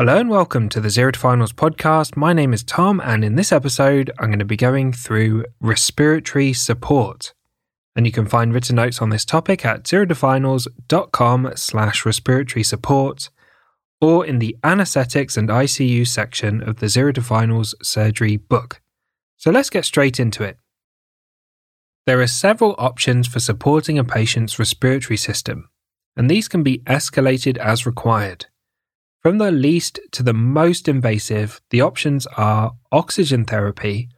Hello and welcome to the Zero to Finals podcast. My name is Tom, and in this episode, I'm going to be going through respiratory support. And you can find written notes on this topic at zerotofinals.com slash respiratory support or in the anesthetics and ICU section of the Zero to Finals surgery book. So let's get straight into it. There are several options for supporting a patient's respiratory system, and these can be escalated as required. From the least to the most invasive, the options are oxygen therapy,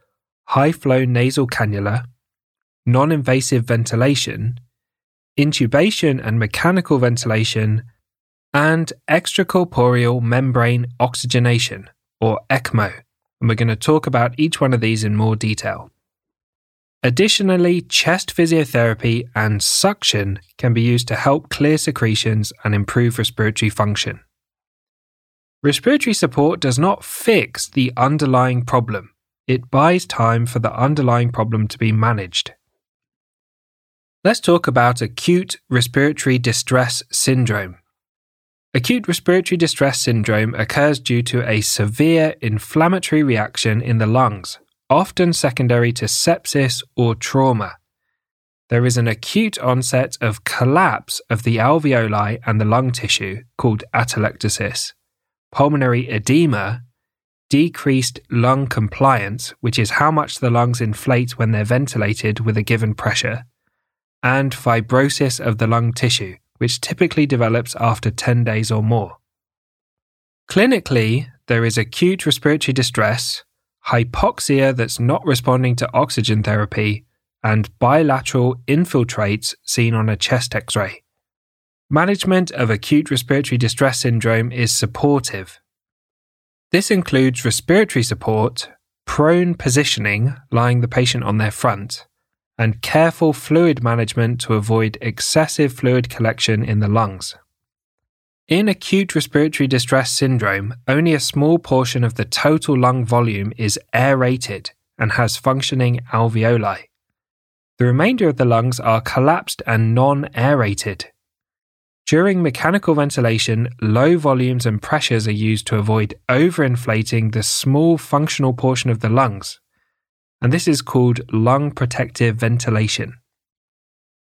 high flow nasal cannula, non invasive ventilation, intubation and mechanical ventilation, and extracorporeal membrane oxygenation, or ECMO. And we're going to talk about each one of these in more detail. Additionally, chest physiotherapy and suction can be used to help clear secretions and improve respiratory function. Respiratory support does not fix the underlying problem, it buys time for the underlying problem to be managed. Let's talk about acute respiratory distress syndrome. Acute respiratory distress syndrome occurs due to a severe inflammatory reaction in the lungs, often secondary to sepsis or trauma. There is an acute onset of collapse of the alveoli and the lung tissue called atelectasis pulmonary edema, decreased lung compliance, which is how much the lungs inflate when they're ventilated with a given pressure, and fibrosis of the lung tissue, which typically develops after 10 days or more. Clinically, there is acute respiratory distress, hypoxia that's not responding to oxygen therapy, and bilateral infiltrates seen on a chest x ray. Management of acute respiratory distress syndrome is supportive. This includes respiratory support, prone positioning, lying the patient on their front, and careful fluid management to avoid excessive fluid collection in the lungs. In acute respiratory distress syndrome, only a small portion of the total lung volume is aerated and has functioning alveoli. The remainder of the lungs are collapsed and non aerated. During mechanical ventilation, low volumes and pressures are used to avoid overinflating the small functional portion of the lungs, and this is called lung protective ventilation.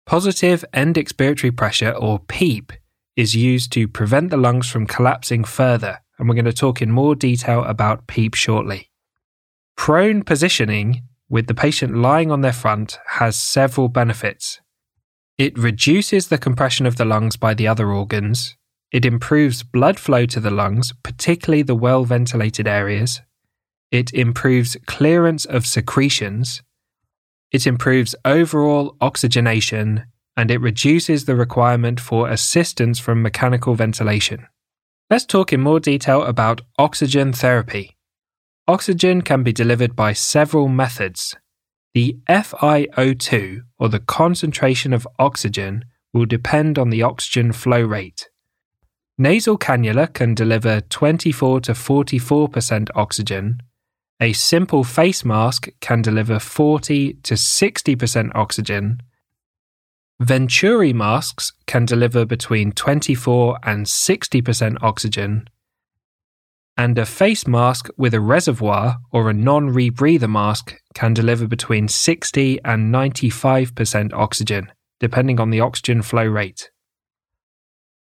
Positive end expiratory pressure, or PEEP, is used to prevent the lungs from collapsing further, and we're going to talk in more detail about PEEP shortly. Prone positioning, with the patient lying on their front, has several benefits. It reduces the compression of the lungs by the other organs. It improves blood flow to the lungs, particularly the well ventilated areas. It improves clearance of secretions. It improves overall oxygenation and it reduces the requirement for assistance from mechanical ventilation. Let's talk in more detail about oxygen therapy. Oxygen can be delivered by several methods, the FiO2, or the concentration of oxygen, will depend on the oxygen flow rate. Nasal cannula can deliver 24 to 44% oxygen. A simple face mask can deliver 40 to 60% oxygen. Venturi masks can deliver between 24 and 60% oxygen and a face mask with a reservoir or a non rebreather mask can deliver between 60 and 95% oxygen, depending on the oxygen flow rate.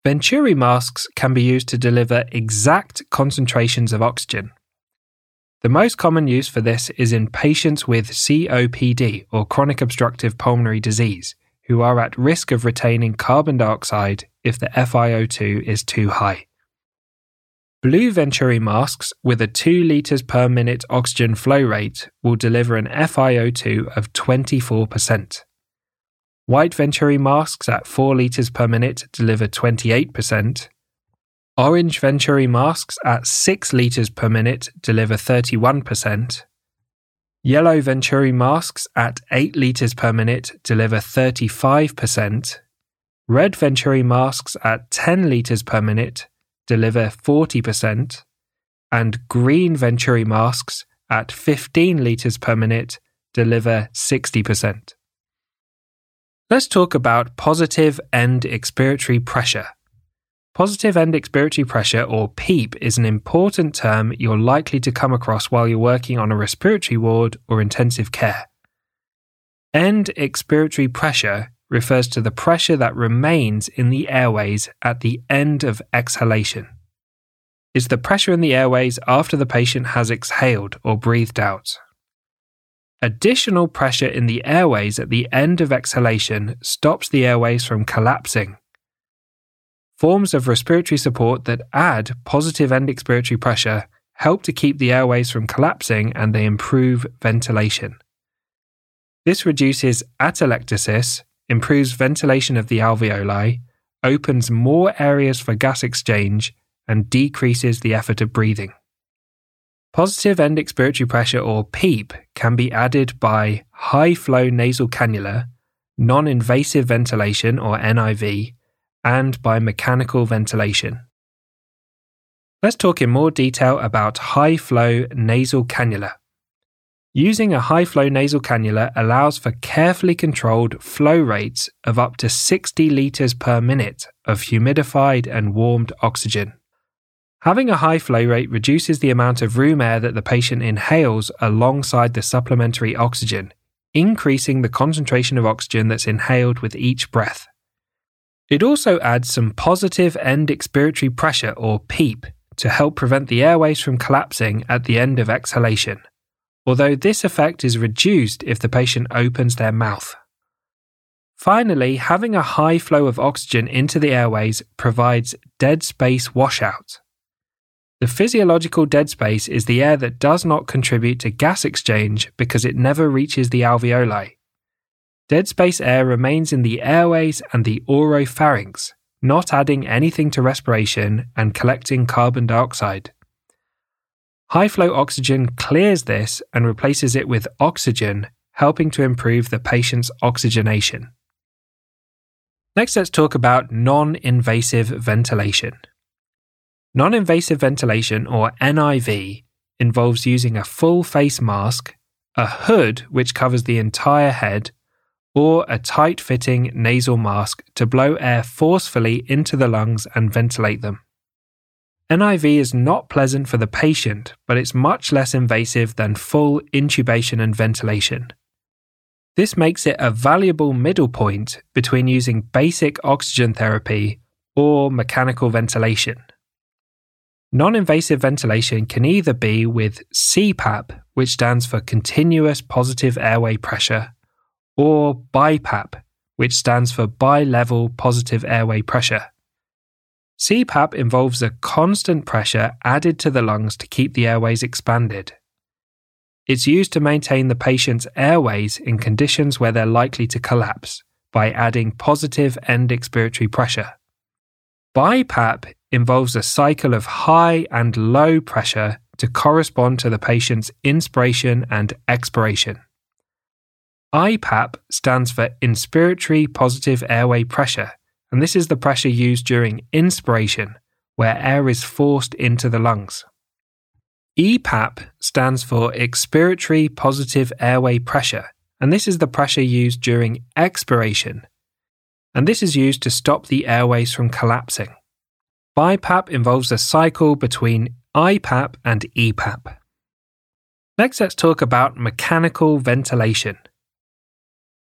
Venturi masks can be used to deliver exact concentrations of oxygen. The most common use for this is in patients with COPD or chronic obstructive pulmonary disease who are at risk of retaining carbon dioxide if the FiO2 is too high. Blue Venturi masks with a 2 litres per minute oxygen flow rate will deliver an FiO2 of 24%. White Venturi masks at 4 litres per minute deliver 28%. Orange Venturi masks at 6 litres per minute deliver 31%. Yellow Venturi masks at 8 litres per minute deliver 35%. Red Venturi masks at 10 litres per minute deliver 40%, and green Venturi masks at 15 litres per minute deliver 60%. Let's talk about positive end expiratory pressure. Positive end expiratory pressure, or PEEP, is an important term you're likely to come across while you're working on a respiratory ward or intensive care. End expiratory pressure refers to the pressure that remains in the airways at the end of exhalation. It's the pressure in the airways after the patient has exhaled or breathed out. Additional pressure in the airways at the end of exhalation stops the airways from collapsing Forms of respiratory support that add positive end expiratory pressure help to keep the airways from collapsing and they improve ventilation. This reduces atelectasis, improves ventilation of the alveoli, opens more areas for gas exchange, and decreases the effort of breathing. Positive end expiratory pressure or PEEP can be added by high flow nasal cannula, non invasive ventilation or NIV, and by mechanical ventilation. Let's talk in more detail about high flow nasal cannula. Using a high flow nasal cannula allows for carefully controlled flow rates of up to 60 litres per minute of humidified and warmed oxygen. Having a high flow rate reduces the amount of room air that the patient inhales alongside the supplementary oxygen, increasing the concentration of oxygen that's inhaled with each breath. It also adds some positive end expiratory pressure or PEEP to help prevent the airways from collapsing at the end of exhalation, although this effect is reduced if the patient opens their mouth. Finally, having a high flow of oxygen into the airways provides dead space washout. The physiological dead space is the air that does not contribute to gas exchange because it never reaches the alveoli. Dead space air remains in the airways and the oropharynx, not adding anything to respiration and collecting carbon dioxide. High flow oxygen clears this and replaces it with oxygen, helping to improve the patient's oxygenation. Next, let's talk about non invasive ventilation. Non invasive ventilation, or NIV, involves using a full face mask, a hood which covers the entire head, or a tight fitting nasal mask to blow air forcefully into the lungs and ventilate them. NIV is not pleasant for the patient, but it's much less invasive than full intubation and ventilation. This makes it a valuable middle point between using basic oxygen therapy or mechanical ventilation. Non invasive ventilation can either be with CPAP, which stands for Continuous Positive Airway Pressure, or BiPAP, which stands for Bi-Level Positive Airway Pressure. CPAP involves a constant pressure added to the lungs to keep the airways expanded. It's used to maintain the patient's airways in conditions where they're likely to collapse by adding positive end expiratory pressure. BiPAP involves a cycle of high and low pressure to correspond to the patient's inspiration and expiration. IPAP stands for Inspiratory Positive Airway Pressure, and this is the pressure used during inspiration, where air is forced into the lungs. EPAP stands for Expiratory Positive Airway Pressure, and this is the pressure used during expiration, and this is used to stop the airways from collapsing. BiPAP involves a cycle between IPAP and EPAP. Next, let's talk about mechanical ventilation.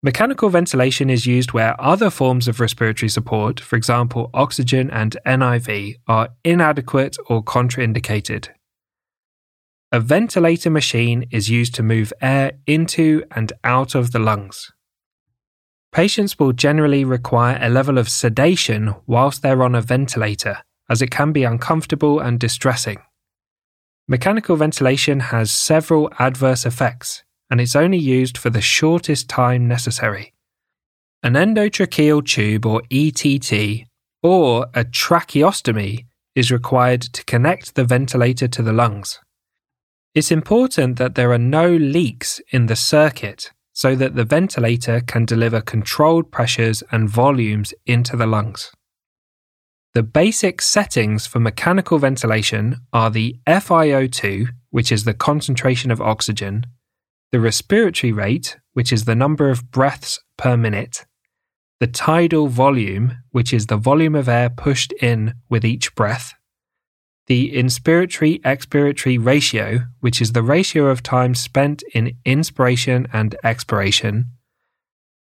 Mechanical ventilation is used where other forms of respiratory support, for example oxygen and NIV, are inadequate or contraindicated. A ventilator machine is used to move air into and out of the lungs. Patients will generally require a level of sedation whilst they're on a ventilator, as it can be uncomfortable and distressing. Mechanical ventilation has several adverse effects, and it's only used for the shortest time necessary. An endotracheal tube or ETT or a tracheostomy is required to connect the ventilator to the lungs. It's important that there are no leaks in the circuit so that the ventilator can deliver controlled pressures and volumes into the lungs. The basic settings for mechanical ventilation are the FiO2, which is the concentration of oxygen, the respiratory rate, which is the number of breaths per minute, the tidal volume, which is the volume of air pushed in with each breath, the inspiratory expiratory ratio, which is the ratio of time spent in inspiration and expiration,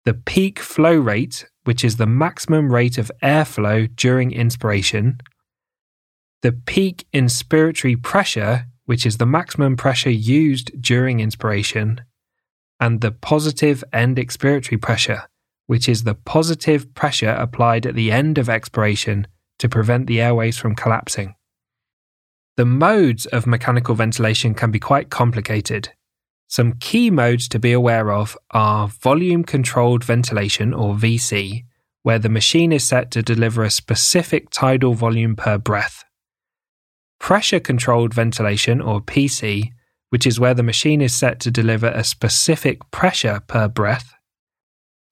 the peak flow rate, which is the maximum rate of airflow during inspiration, the peak inspiratory pressure, which is the maximum pressure used during inspiration, and the positive end expiratory pressure, which is the positive pressure applied at the end of expiration to prevent the airways from collapsing. The modes of mechanical ventilation can be quite complicated. Some key modes to be aware of are volume controlled ventilation, or VC, where the machine is set to deliver a specific tidal volume per breath. Pressure controlled ventilation, or PC, which is where the machine is set to deliver a specific pressure per breath.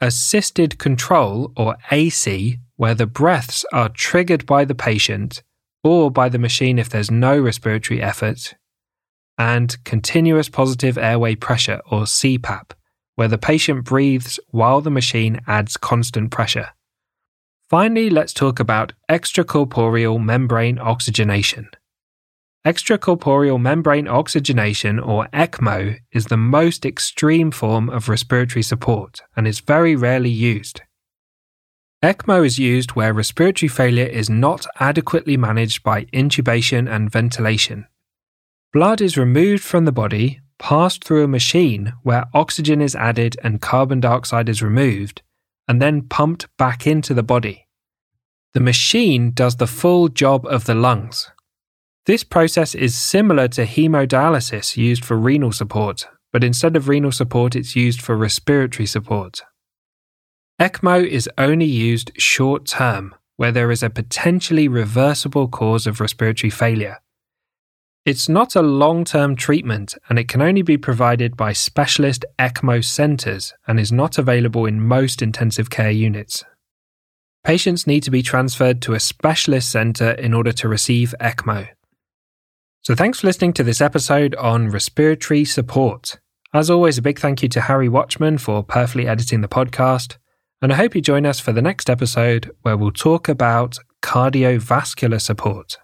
Assisted control, or AC, where the breaths are triggered by the patient or by the machine if there's no respiratory effort and continuous positive airway pressure, or CPAP, where the patient breathes while the machine adds constant pressure. Finally, let's talk about extracorporeal membrane oxygenation. Extracorporeal membrane oxygenation, or ECMO, is the most extreme form of respiratory support and is very rarely used. ECMO is used where respiratory failure is not adequately managed by intubation and ventilation, Blood is removed from the body, passed through a machine where oxygen is added and carbon dioxide is removed, and then pumped back into the body. The machine does the full job of the lungs. This process is similar to hemodialysis used for renal support, but instead of renal support, it's used for respiratory support. ECMO is only used short term, where there is a potentially reversible cause of respiratory failure. It's not a long term treatment and it can only be provided by specialist ECMO centres and is not available in most intensive care units. Patients need to be transferred to a specialist centre in order to receive ECMO. So, thanks for listening to this episode on respiratory support. As always, a big thank you to Harry Watchman for perfectly editing the podcast. And I hope you join us for the next episode where we'll talk about cardiovascular support.